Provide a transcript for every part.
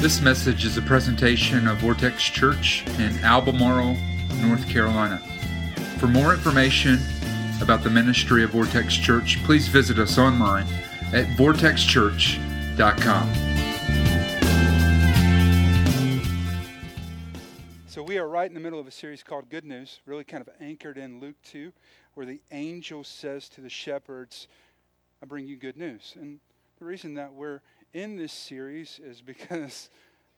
This message is a presentation of Vortex Church in Albemarle, North Carolina. For more information about the ministry of Vortex Church, please visit us online at vortexchurch.com. So, we are right in the middle of a series called Good News, really kind of anchored in Luke 2, where the angel says to the shepherds, I bring you good news. And the reason that we're in this series is because,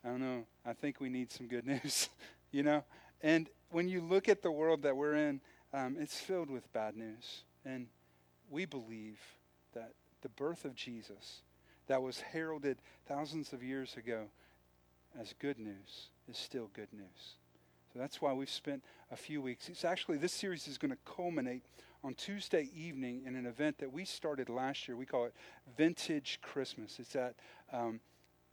I don't know, I think we need some good news, you know? And when you look at the world that we're in, um, it's filled with bad news. And we believe that the birth of Jesus, that was heralded thousands of years ago as good news, is still good news. So that's why we've spent a few weeks. It's actually, this series is going to culminate on Tuesday evening in an event that we started last year. We call it Vintage Christmas. It's at um,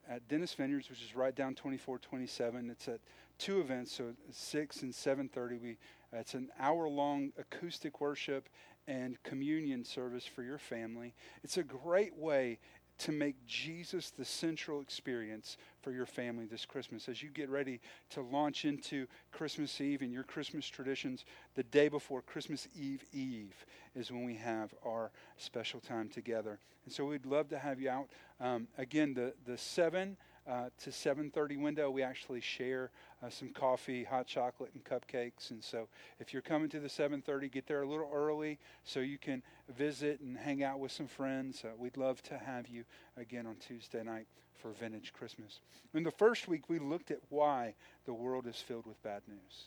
at Dennis Vineyards, which is right down 2427. It's at two events, so 6 and 7:30. We uh, it's an hour-long acoustic worship and communion service for your family. It's a great way to make Jesus the central experience for your family this Christmas. As you get ready to launch into Christmas Eve and your Christmas traditions, the day before Christmas Eve Eve is when we have our special time together. And so we'd love to have you out. Um, again, the, the 7 uh, to 7.30 window, we actually share uh, some coffee, hot chocolate, and cupcakes. And so if you're coming to the 7.30, get there a little early so you can visit and hang out with some friends. Uh, we'd love to have you again on Tuesday night for Vintage Christmas. In the first week, we looked at why the world is filled with bad news.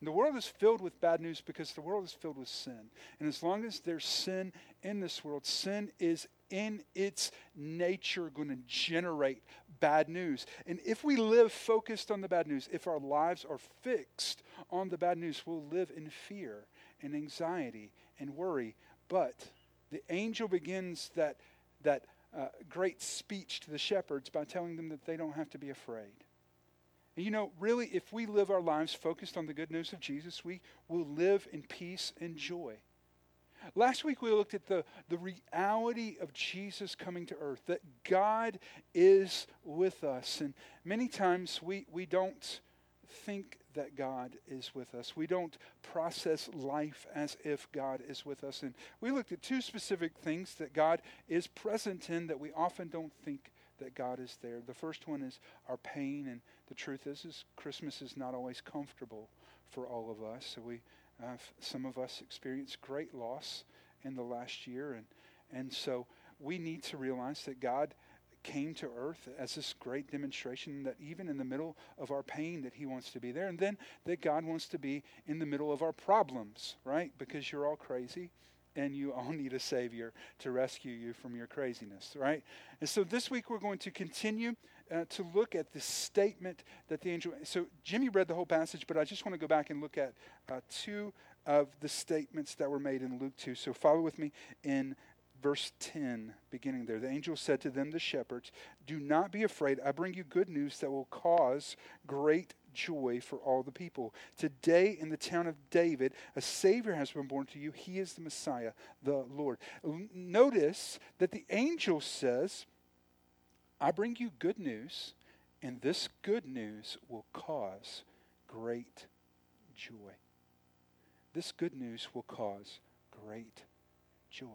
And the world is filled with bad news because the world is filled with sin. And as long as there's sin in this world, sin is in its nature going to generate bad news. And if we live focused on the bad news, if our lives are fixed on the bad news, we'll live in fear and anxiety and worry. But the angel begins that, that uh, great speech to the shepherds by telling them that they don't have to be afraid. And you know, really, if we live our lives focused on the good news of Jesus, we will live in peace and joy. Last week we looked at the, the reality of Jesus coming to earth, that God is with us. And many times we, we don't think that God is with us. We don't process life as if God is with us. And we looked at two specific things that God is present in that we often don't think that God is there. The first one is our pain, and the truth is, is Christmas is not always comfortable for all of us. So we uh, some of us experienced great loss in the last year, and, and so we need to realize that God came to earth as this great demonstration that even in the middle of our pain that he wants to be there and then that god wants to be in the middle of our problems right? Because you're all crazy and you all need a savior to rescue you from your craziness right? And so this week we're going to continue uh, to look at the statement that the angel. So Jimmy read the whole passage, but I just want to go back and look at uh, two of the statements that were made in Luke 2. So follow with me in verse 10, beginning there. The angel said to them, the shepherds, Do not be afraid. I bring you good news that will cause great joy for all the people. Today, in the town of David, a Savior has been born to you. He is the Messiah, the Lord. Notice that the angel says, I bring you good news, and this good news will cause great joy. This good news will cause great joy.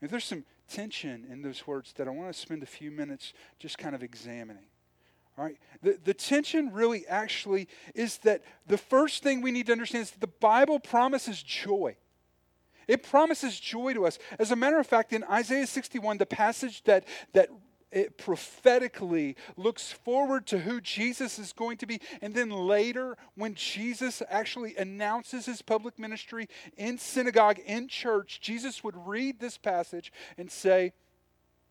If there's some tension in those words that I want to spend a few minutes just kind of examining. All right. The, the tension really actually is that the first thing we need to understand is that the Bible promises joy. It promises joy to us. As a matter of fact, in Isaiah 61, the passage that, that it prophetically looks forward to who Jesus is going to be. And then later, when Jesus actually announces his public ministry in synagogue, in church, Jesus would read this passage and say,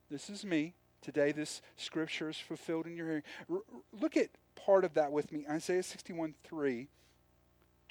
This is me. Today, this scripture is fulfilled in your hearing. R- look at part of that with me Isaiah 61 3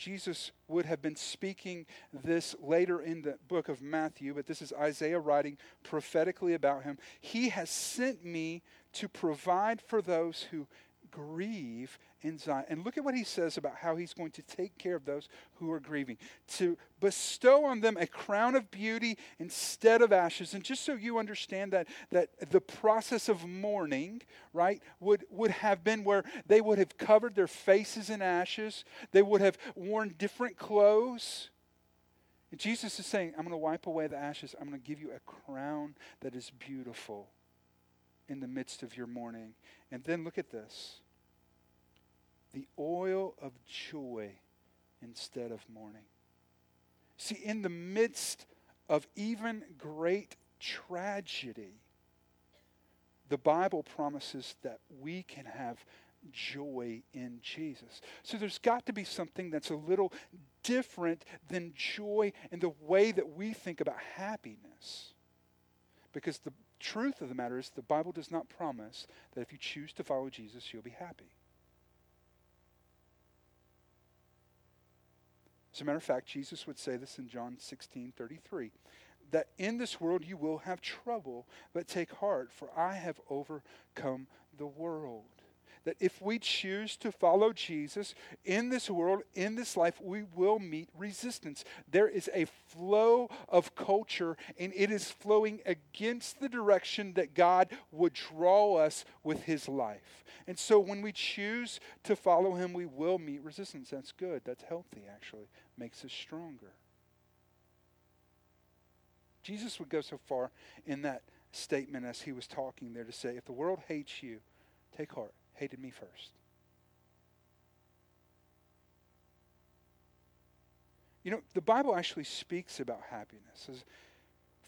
Jesus would have been speaking this later in the book of Matthew, but this is Isaiah writing prophetically about him. He has sent me to provide for those who grieve in Zion. And look at what he says about how he's going to take care of those who are grieving, to bestow on them a crown of beauty instead of ashes. And just so you understand that, that the process of mourning, right, would, would have been where they would have covered their faces in ashes, they would have worn different clothes. And Jesus is saying, I'm going to wipe away the ashes. I'm going to give you a crown that is beautiful in the midst of your mourning. And then look at this the oil of joy instead of mourning. See, in the midst of even great tragedy, the Bible promises that we can have joy in Jesus. So there's got to be something that's a little different than joy in the way that we think about happiness. Because the truth of the matter is, the Bible does not promise that if you choose to follow Jesus, you'll be happy. As a matter of fact, Jesus would say this in John 16 33 that in this world you will have trouble, but take heart, for I have overcome the world that if we choose to follow Jesus in this world, in this life, we will meet resistance. There is a flow of culture, and it is flowing against the direction that God would draw us with His life. And so when we choose to follow Him, we will meet resistance. That's good. That's healthy, actually. Makes us stronger. Jesus would go so far in that statement as he was talking there to say, if the world hates you, take heart hated me first. You know, the Bible actually speaks about happiness.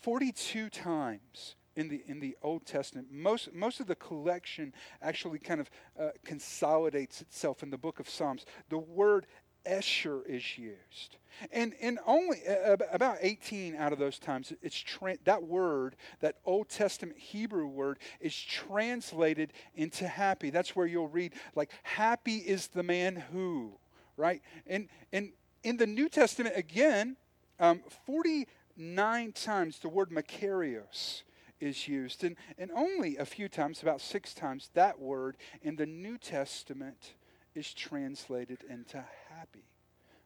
42 times in the in the Old Testament. Most most of the collection actually kind of uh, consolidates itself in the book of Psalms. The word Esher is used. And, and only uh, about 18 out of those times, it's tra- that word, that Old Testament Hebrew word, is translated into happy. That's where you'll read, like, happy is the man who, right? And, and in the New Testament, again, um, 49 times the word Makarios is used. And, and only a few times, about six times, that word in the New Testament is translated into happy.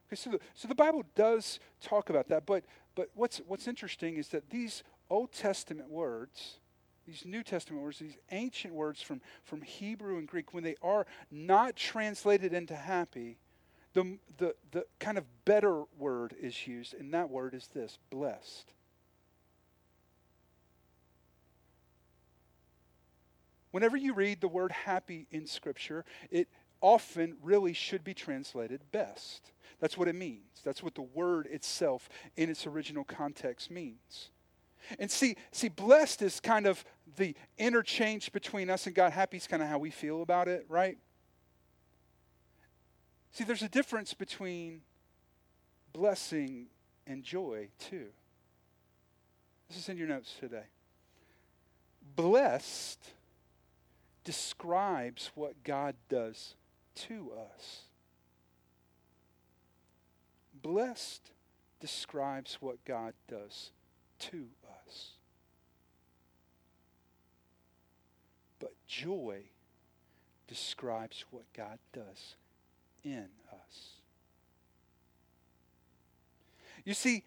Okay, so the, so the Bible does talk about that, but, but what's, what's interesting is that these Old Testament words, these New Testament words, these ancient words from, from Hebrew and Greek, when they are not translated into happy, the, the, the kind of better word is used, and that word is this blessed. Whenever you read the word happy in Scripture, it, often really should be translated best. That's what it means. That's what the word itself in its original context means. And see, see, blessed is kind of the interchange between us and God. Happy is kind of how we feel about it, right? See, there's a difference between blessing and joy, too. This is in your notes today. Blessed describes what God does to us. Blessed describes what God does to us. But joy describes what God does in us. You see,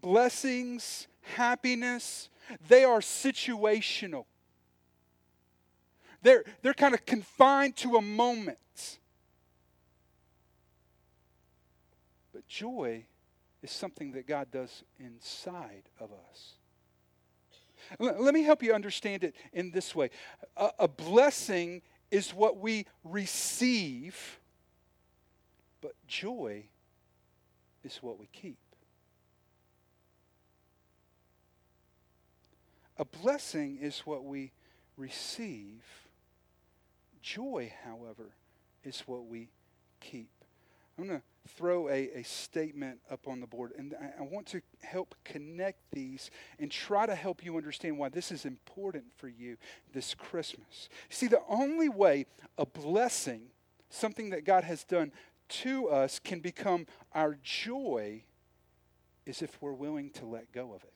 blessings, happiness, they are situational. They're, they're kind of confined to a moment. Joy is something that God does inside of us. Let me help you understand it in this way a, a blessing is what we receive, but joy is what we keep. A blessing is what we receive. Joy, however, is what we keep. I'm going to throw a, a statement up on the board, and I, I want to help connect these and try to help you understand why this is important for you this Christmas. See, the only way a blessing, something that God has done to us, can become our joy is if we're willing to let go of it.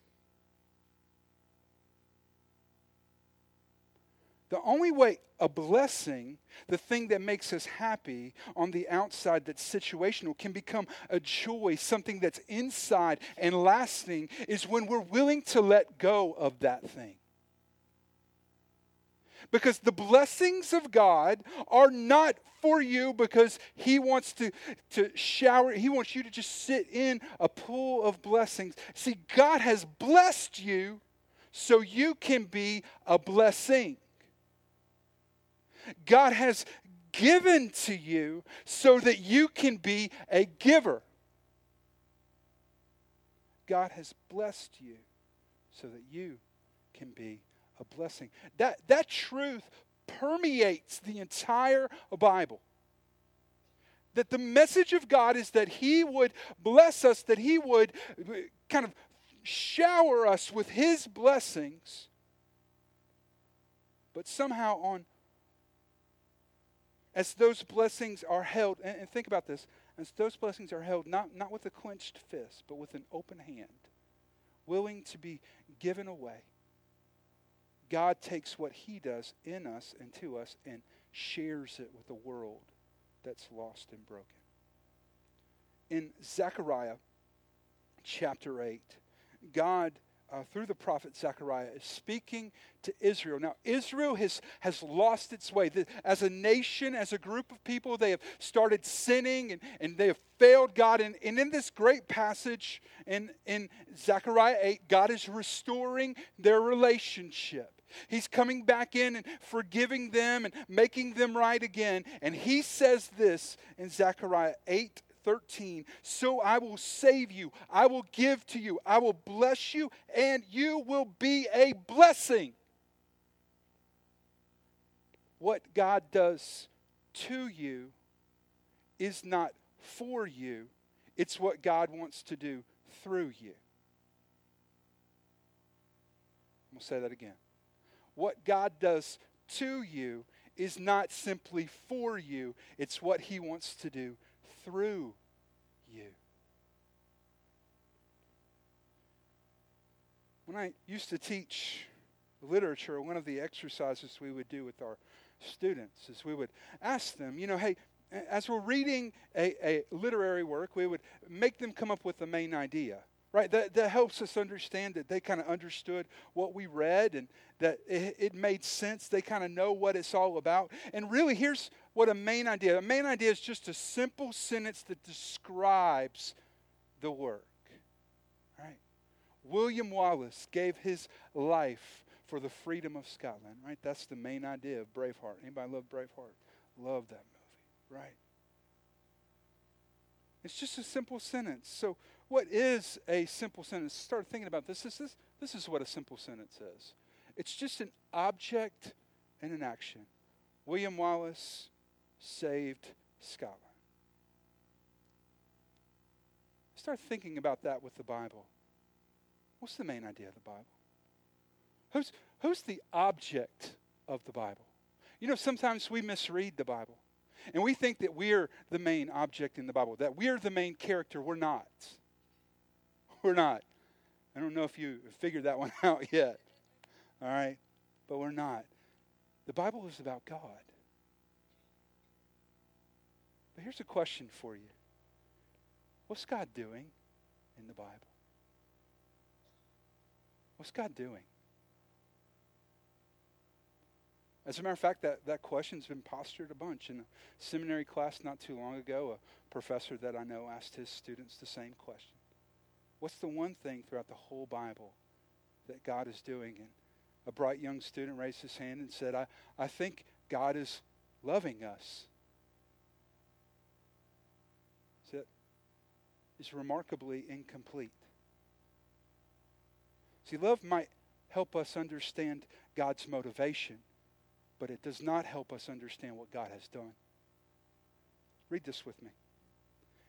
The only way a blessing, the thing that makes us happy on the outside that's situational, can become a joy, something that's inside and lasting, is when we're willing to let go of that thing. Because the blessings of God are not for you because He wants to, to shower, He wants you to just sit in a pool of blessings. See, God has blessed you so you can be a blessing. God has given to you so that you can be a giver. God has blessed you so that you can be a blessing. That, that truth permeates the entire Bible. That the message of God is that He would bless us, that He would kind of shower us with His blessings, but somehow on as those blessings are held, and, and think about this, as those blessings are held not, not with a clenched fist, but with an open hand, willing to be given away, God takes what He does in us and to us and shares it with the world that's lost and broken. In Zechariah chapter 8, God uh, through the prophet Zechariah is speaking to Israel. Now, Israel has, has lost its way. The, as a nation, as a group of people, they have started sinning and, and they have failed God. And, and in this great passage in, in Zechariah 8, God is restoring their relationship. He's coming back in and forgiving them and making them right again. And he says this in Zechariah 8 13. So I will save you, I will give to you, I will bless you, and you will be a blessing. What God does to you is not for you, it's what God wants to do through you. I'm going to say that again. What God does to you is not simply for you, it's what He wants to do through you. When I used to teach literature, one of the exercises we would do with our students is we would ask them, you know, hey, as we're reading a, a literary work, we would make them come up with the main idea right? That, that helps us understand that they kind of understood what we read and that it, it made sense. They kind of know what it's all about. And really here's what a main idea. A main idea is just a simple sentence that describes the work right? William wallace gave his life for the freedom of scotland right? That's the main idea of braveheart. Anybody love braveheart? Love that movie right? It's just a simple sentence. So what is a simple sentence? Start thinking about this. This is, this is what a simple sentence is. It's just an object and an action. William Wallace saved Scotland. Start thinking about that with the Bible. What's the main idea of the Bible? Who's, who's the object of the Bible? You know, sometimes we misread the Bible. And we think that we're the main object in the Bible, that we're the main character. We're not. We're not. I don't know if you figured that one out yet. All right? But we're not. The Bible is about God. But here's a question for you What's God doing in the Bible? What's God doing? As a matter of fact, that, that question's been postured a bunch. In a seminary class not too long ago, a professor that I know asked his students the same question. What's the one thing throughout the whole Bible that God is doing? And a bright young student raised his hand and said, I, I think God is loving us. Is remarkably incomplete. See, love might help us understand God's motivation, but it does not help us understand what God has done. Read this with me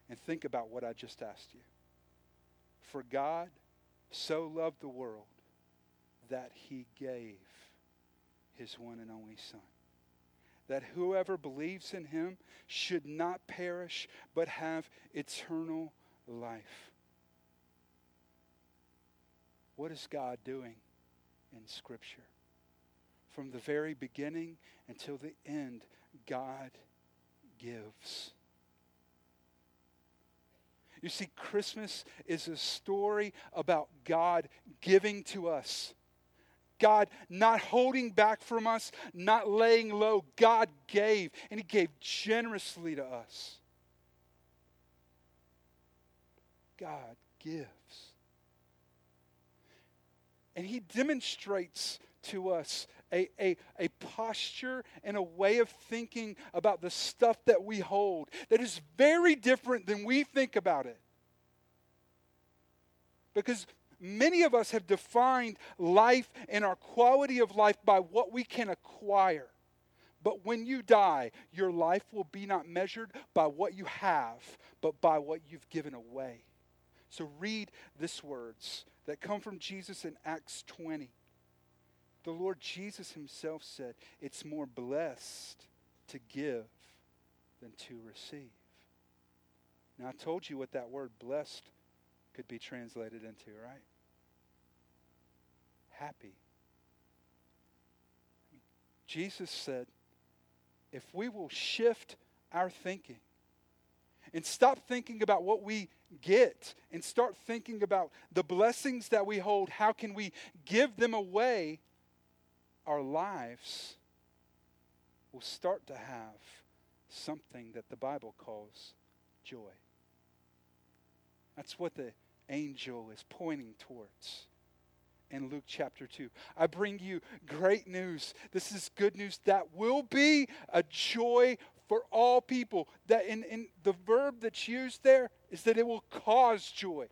and think about what I just asked you. For God so loved the world that he gave his one and only Son. That whoever believes in him should not perish, but have eternal life. What is God doing in Scripture? from the very beginning until the end, God gives. You see, Christmas is a story about God giving to us. God not holding back from us, not laying low. God gave, and He gave generously to us. God gives. And He demonstrates to us a, a, a posture and a way of thinking about the stuff that we hold that is very different than we think about it. Because many of us have defined life and our quality of life by what we can acquire. But when you die, your life will be not measured by what you have, but by what you've given away. So read these words that come from Jesus in Acts 20. The Lord Jesus himself said, It's more blessed to give than to receive. Now, I told you what that word blessed could be translated into, right? Happy. Jesus said, if we will shift our thinking and stop thinking about what we get and start thinking about the blessings that we hold, how can we give them away? our lives will start to have something that the Bible calls joy. That's what the angel is pointing towards in Luke chapter 2. I bring you great news. This is good news that will be a joy for all people. That in, in the verb that's used there is that it will cause joy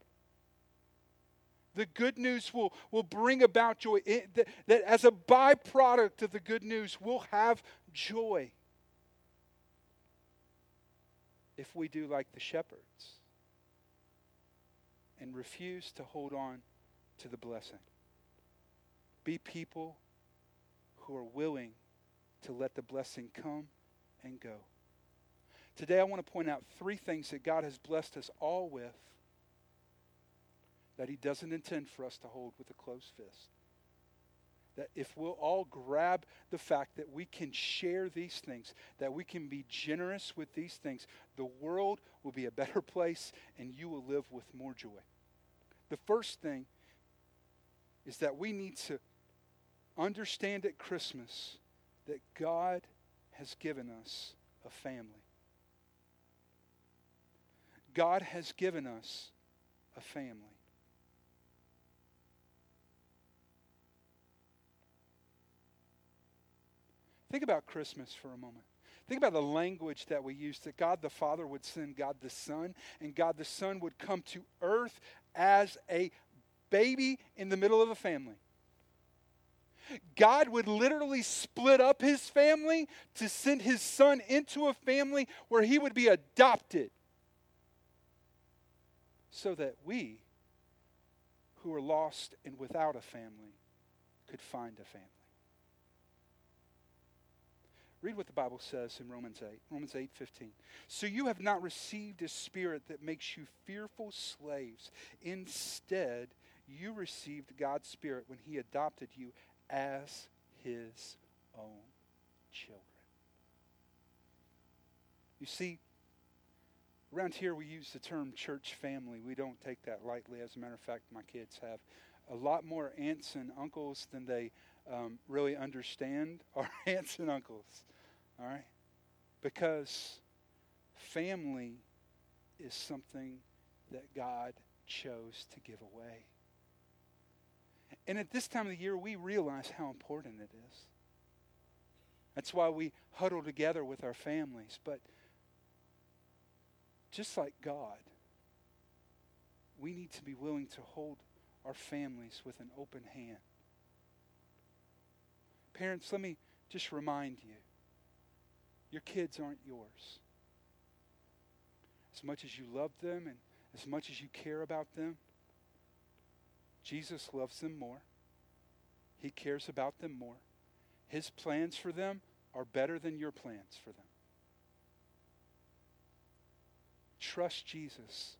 the good news will, will bring about joy. It, that, that as a byproduct of the good news, we'll have joy if we do like the shepherds and refuse to hold on to the blessing. Be people who are willing to let the blessing come and go. Today, I want to point out three things that God has blessed us all with that He doesn't intend for us to hold with a closed fist. That if we'll all grab the fact that we can share these things, that we can be generous with these things, the world will be a better place and you will live with more joy. The first thing is that we need to understand at Christmas that God has given us a family. God has given us a family. Think about Christmas for a moment. Think about the language that we use that God the Father would send God the Son, and God the Son would come to earth as a baby in the middle of a family. God would literally split up his family to send his son into a family where he would be adopted so that we, who are lost and without a family, could find a family. Read what the Bible says in Romans 8. Romans 8, 15. So you have not received a spirit that makes you fearful slaves. Instead, you received God's spirit when he adopted you as his own children. You see, around here we use the term church family. We don't take that lightly. As a matter of fact, my kids have a lot more aunts and uncles than they um, really understand our aunts and uncles. All right? Because family is something that God chose to give away. And at this time of the year, we realize how important it is. That's why we huddle together with our families. But just like God, we need to be willing to hold our families with an open hand. Parents, let me just remind you your kids aren't yours. As much as you love them and as much as you care about them, Jesus loves them more. He cares about them more. His plans for them are better than your plans for them. Trust Jesus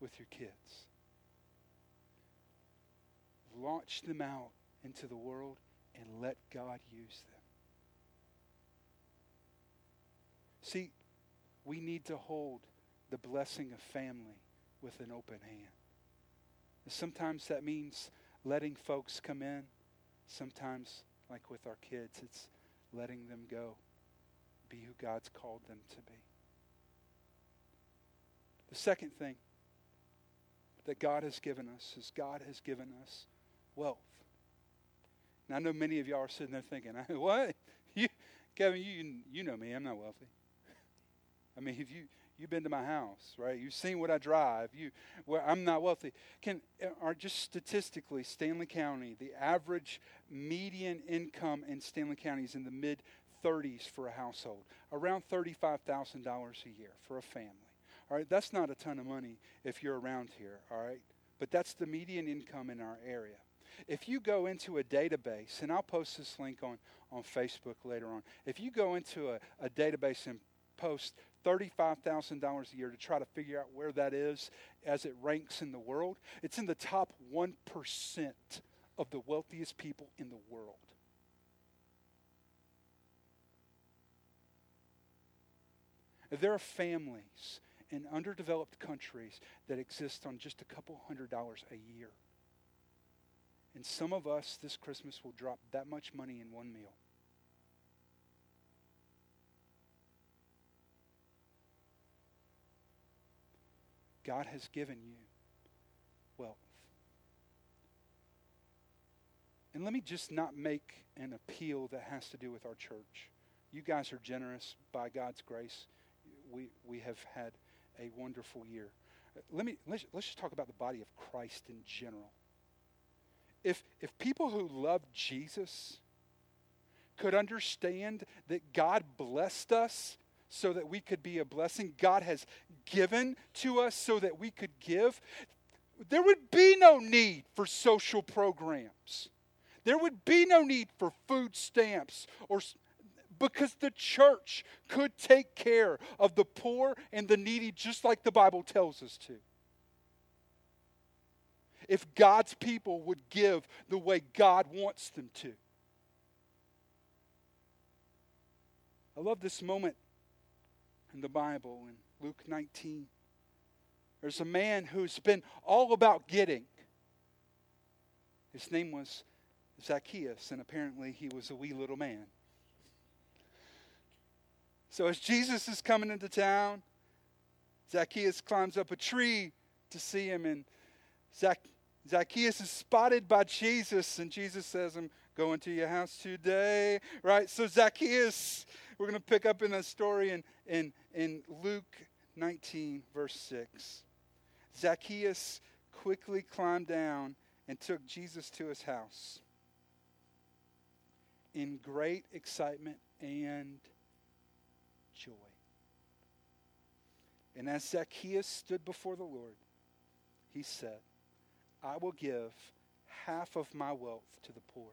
with your kids. Launch them out into the world and let God use them. See, we need to hold the blessing of family with an open hand. Sometimes that means letting folks come in. Sometimes, like with our kids, it's letting them go, be who God's called them to be. The second thing that God has given us is God has given us wealth. Now, I know many of y'all are sitting there thinking, what? You, Kevin, you, you know me, I'm not wealthy. I mean, if you, You've been to my house, right? You've seen what I drive. You, well, I'm not wealthy. Can are just statistically, Stanly County, the average median income in Stanly County is in the mid 30s for a household, around $35,000 a year for a family. All right, that's not a ton of money if you're around here. All right, but that's the median income in our area. If you go into a database, and I'll post this link on, on Facebook later on. If you go into a, a database and post $35,000 a year to try to figure out where that is as it ranks in the world. It's in the top 1% of the wealthiest people in the world. There are families in underdeveloped countries that exist on just a couple hundred dollars a year. And some of us this Christmas will drop that much money in one meal. God has given you wealth. And let me just not make an appeal that has to do with our church. You guys are generous by God's grace. We, we have had a wonderful year. Let me let's, let's just talk about the body of Christ in general. If if people who love Jesus could understand that God blessed us so that we could be a blessing. God has given to us so that we could give. There would be no need for social programs. There would be no need for food stamps or because the church could take care of the poor and the needy just like the Bible tells us to. If God's people would give the way God wants them to. I love this moment in the Bible in Luke 19. There's a man who's been all about getting. His name was Zacchaeus, and apparently he was a wee little man. So as Jesus is coming into town, Zacchaeus climbs up a tree to see him, and Zac- Zacchaeus is spotted by Jesus, and Jesus says, I'm going to your house today, right? So Zacchaeus, we're going to pick up in that story in, in, in Luke 19, verse 6. Zacchaeus quickly climbed down and took Jesus to his house in great excitement and joy. And as Zacchaeus stood before the Lord, he said, I will give half of my wealth to the poor.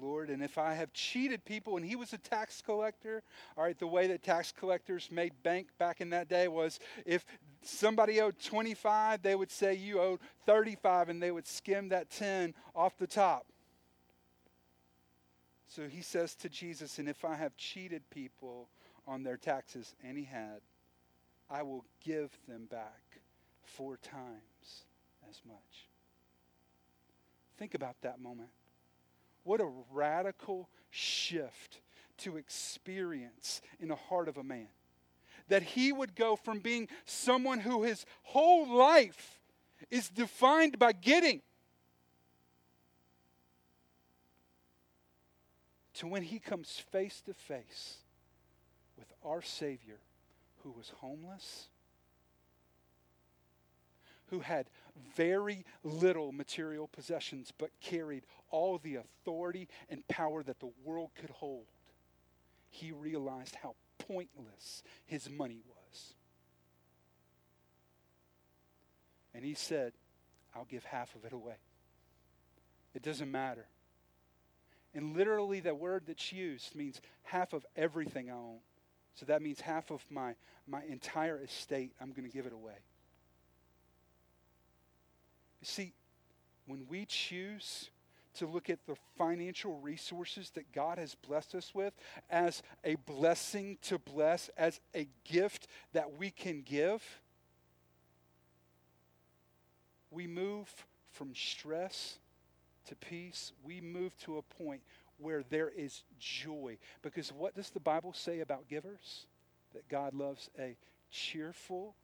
Lord. And if I have cheated people, and he was a tax collector, all right, the way that tax collectors made bank back in that day was if somebody owed 25, they would say you owed 35, and they would skim that 10 off the top. So he says to Jesus, and if I have cheated people on their taxes, and he had, I will give them back four times as much. Think about that moment. What a radical shift to experience in the heart of a man. That he would go from being someone who his whole life is defined by getting to when he comes face to face with our Savior who was homeless who had very little material possessions but carried all the authority and power that the world could hold, he realized how pointless his money was. And he said, I'll give half of it away. It doesn't matter. And literally, the word that's used means half of everything I own. So that means half of my, my entire estate, I'm going to give it away. See, when we choose to look at the financial resources that God has blessed us with as a blessing to bless, as a gift that we can give, we move from stress to peace. We move to a point where there is joy. Because what does the Bible say about givers? That God loves a cheerful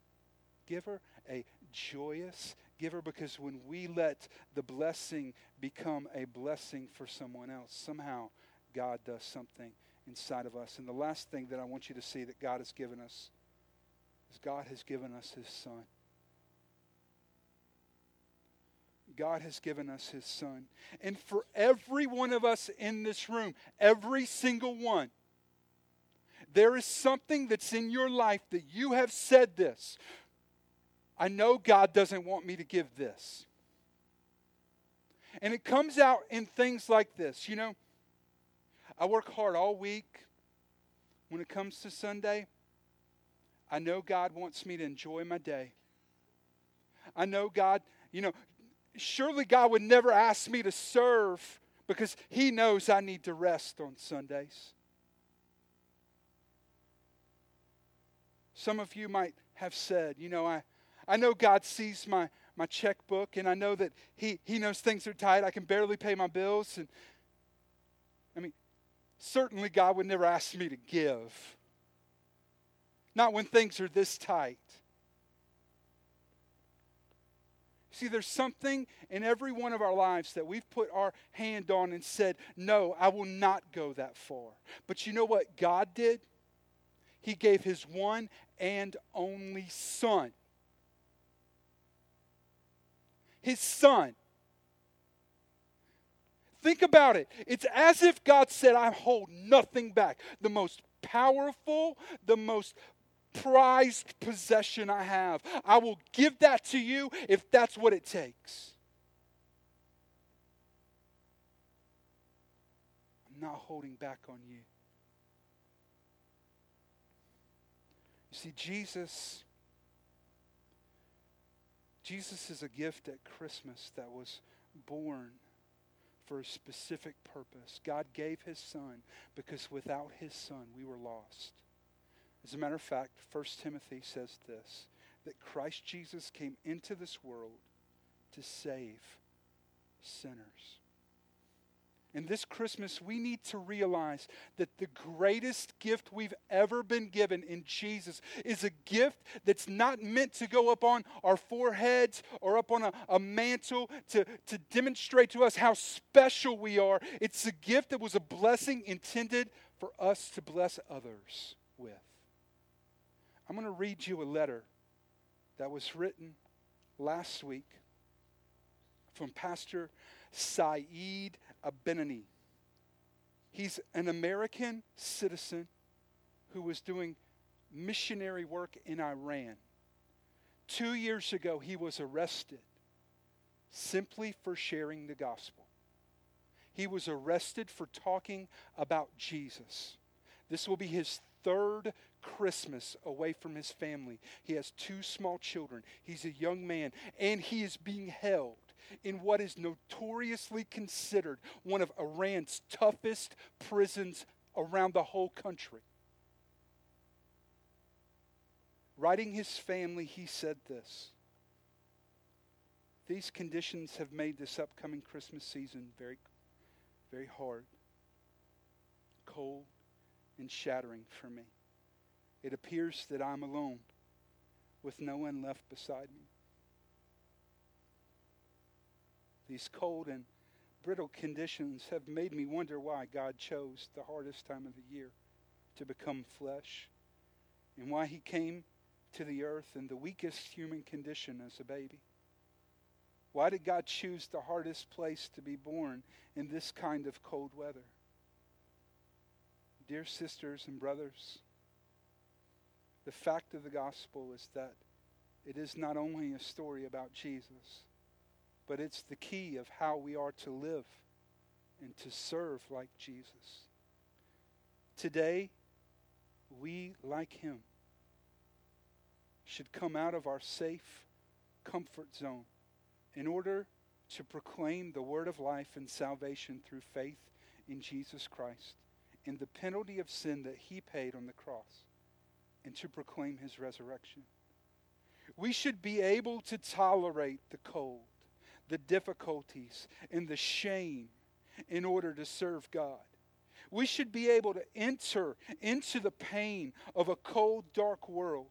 giver, a joyous giver, because when we let the blessing become a blessing for someone else, somehow God does something inside of us. And the last thing that I want you to see that God has given us is God has given us His Son. God has given us His Son. And for every one of us in this room, every single one, there is something that's in your life that you have said this. I know God doesn't want me to give this. And it comes out in things like this. You know, I work hard all week. When it comes to Sunday, I know God wants me to enjoy my day. I know God, you know, surely God would never ask me to serve because He knows I need to rest on Sundays. Some of you might have said, you know, I, I know God sees my, my checkbook and I know that he, he knows things are tight. I can barely pay my bills. And I mean, certainly God would never ask me to give. Not when things are this tight. See, there's something in every one of our lives that we've put our hand on and said, No, I will not go that far. But you know what God did? He gave His one and only Son. His Son. Think about it. It's as if God said, I hold nothing back. The most powerful, the most prized possession I have. I will give that to you if that's what it takes. I'm not holding back on you. You see, Jesus. Jesus is a gift at Christmas that was born for a specific purpose. God gave his son because without his son we were lost. As a matter of fact, 1 Timothy says this that Christ Jesus came into this world to save sinners. And this Christmas, we need to realize that the greatest gift we've ever been given in Jesus is a gift that's not meant to go up on our foreheads or up on a, a mantle to, to demonstrate to us how special we are. It's a gift that was a blessing intended for us to bless others with. I'm going to read you a letter that was written last week from Pastor Saeed Abedini. He's an American citizen who was doing missionary work in Iran. Two years ago, he was arrested simply for sharing the gospel. He was arrested for talking about Jesus. This will be his third Christmas away from his family. He has two small children. He's a young man, and he is being held in what is notoriously considered one of Iran's toughest prisons around the whole country. Writing his family, he said this These conditions have made this upcoming Christmas season very, very hard, cold, and shattering for me. It appears that I'm alone with no one left beside me. These cold and brittle conditions have made me wonder why God chose the hardest time of the year to become flesh and why he came to the earth in the weakest human condition as a baby. Why did God choose the hardest place to be born in this kind of cold weather? Dear sisters and brothers, the fact of the gospel is that it is not only a story about Jesus, but it's the key of how we are to live and to serve like Jesus. Today, we, like him, should come out of our safe comfort zone in order to proclaim the word of life and salvation through faith in Jesus Christ and the penalty of sin that he paid on the cross and to proclaim his resurrection. We should be able to tolerate the cold, the difficulties, and the shame in order to serve God. We should be able to enter into the pain of a cold, dark world.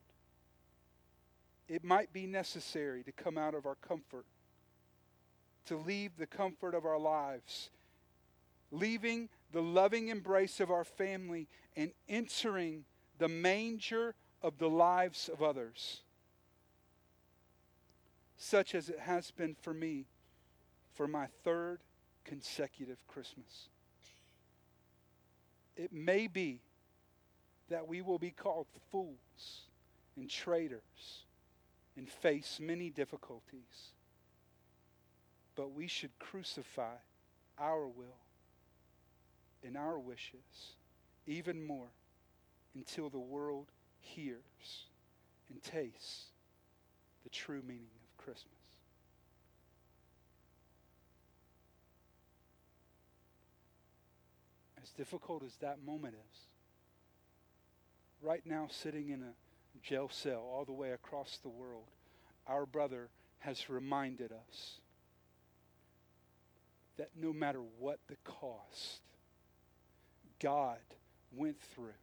It might be necessary to come out of our comfort, to leave the comfort of our lives, leaving the loving embrace of our family, and entering the manger of the lives of others, such as it has been for me for my third consecutive Christmas. It may be that we will be called fools and traitors and face many difficulties, but we should crucify our will and our wishes even more until the world hears and tastes the true meaning Christmas. As difficult as that moment is, right now, sitting in a jail cell all the way across the world, our brother has reminded us that no matter what the cost, God went through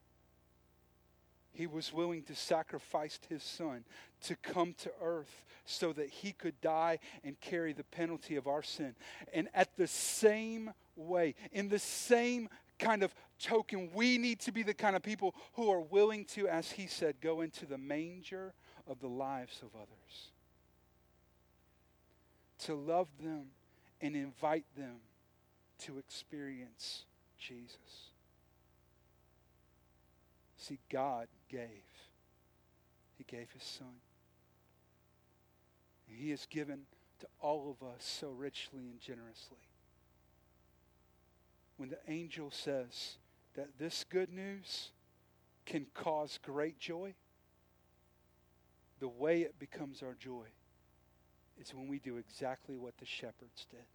he was willing to sacrifice his son to come to earth so that he could die and carry the penalty of our sin. And at the same way, in the same kind of token, we need to be the kind of people who are willing to, as he said, go into the manger of the lives of others. To love them and invite them to experience Jesus. See, God gave. He gave his son. And he has given to all of us so richly and generously. When the angel says that this good news can cause great joy, the way it becomes our joy is when we do exactly what the shepherds did.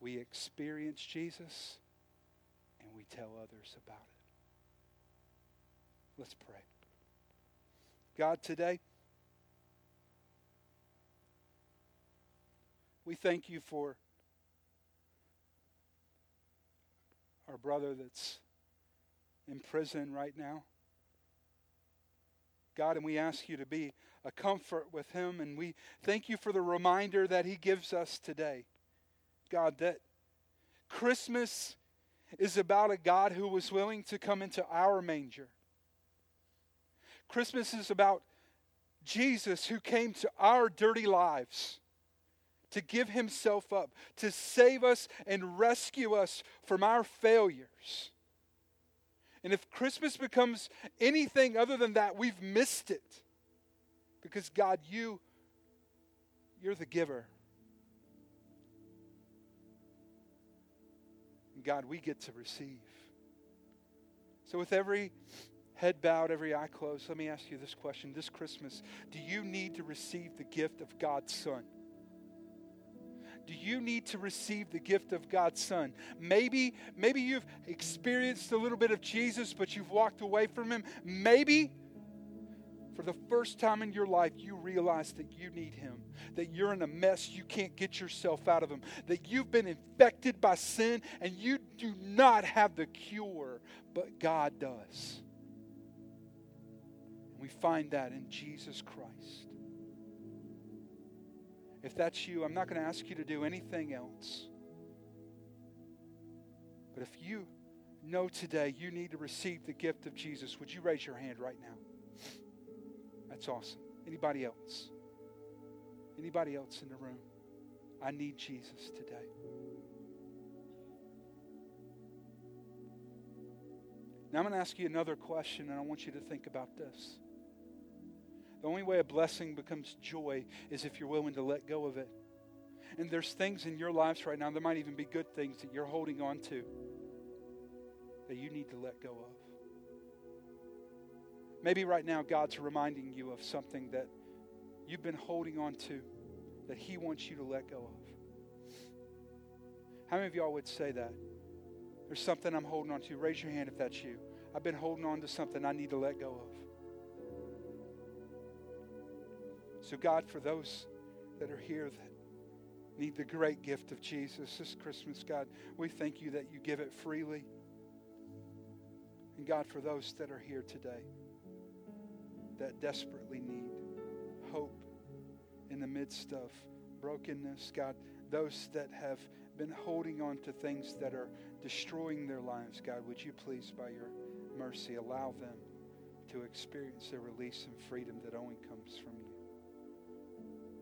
We experience Jesus and we tell others about it. Let's pray. God, today, we thank you for our brother that's in prison right now. God, and we ask you to be a comfort with him, and we thank you for the reminder that he gives us today. God, that Christmas is about a God who was willing to come into our manger Christmas is about Jesus who came to our dirty lives to give himself up, to save us and rescue us from our failures. And if Christmas becomes anything other than that, we've missed it. Because God, you you're the giver. God, we get to receive. So with every head bowed, every eye closed, let me ask you this question this Christmas Do you need to receive the gift of God's Son? Do you need to receive the gift of God's Son? Maybe, maybe you've experienced a little bit of Jesus, but you've walked away from Him. Maybe for the first time in your life, you realize that you need Him, that you're in a mess you can't get yourself out of Him, that you've been infected by sin and you do not have the cure, but God does. We find that in Jesus Christ. If that's you, I'm not going to ask you to do anything else. But if you know today you need to receive the gift of Jesus, would you raise your hand right now? That's awesome. Anybody else? Anybody else in the room? I need Jesus today. Now I'm going to ask you another question, and I want you to think about this. The only way a blessing becomes joy is if you're willing to let go of it. And there's things in your lives right now, there might even be good things that you're holding on to that you need to let go of. Maybe right now God's reminding you of something that you've been holding on to that He wants you to let go of. How many of y'all would say that? There's something I'm holding on to. Raise your hand if that's you. I've been holding on to something I need to let go of. So, God, for those that are here that need the great gift of Jesus this Christmas, God, we thank you that you give it freely. And God, for those that are here today that desperately need hope in the midst of brokenness, God, those that have been holding on to things that are destroying their lives, God, would you please, by your mercy, allow them to experience the release and freedom that only comes from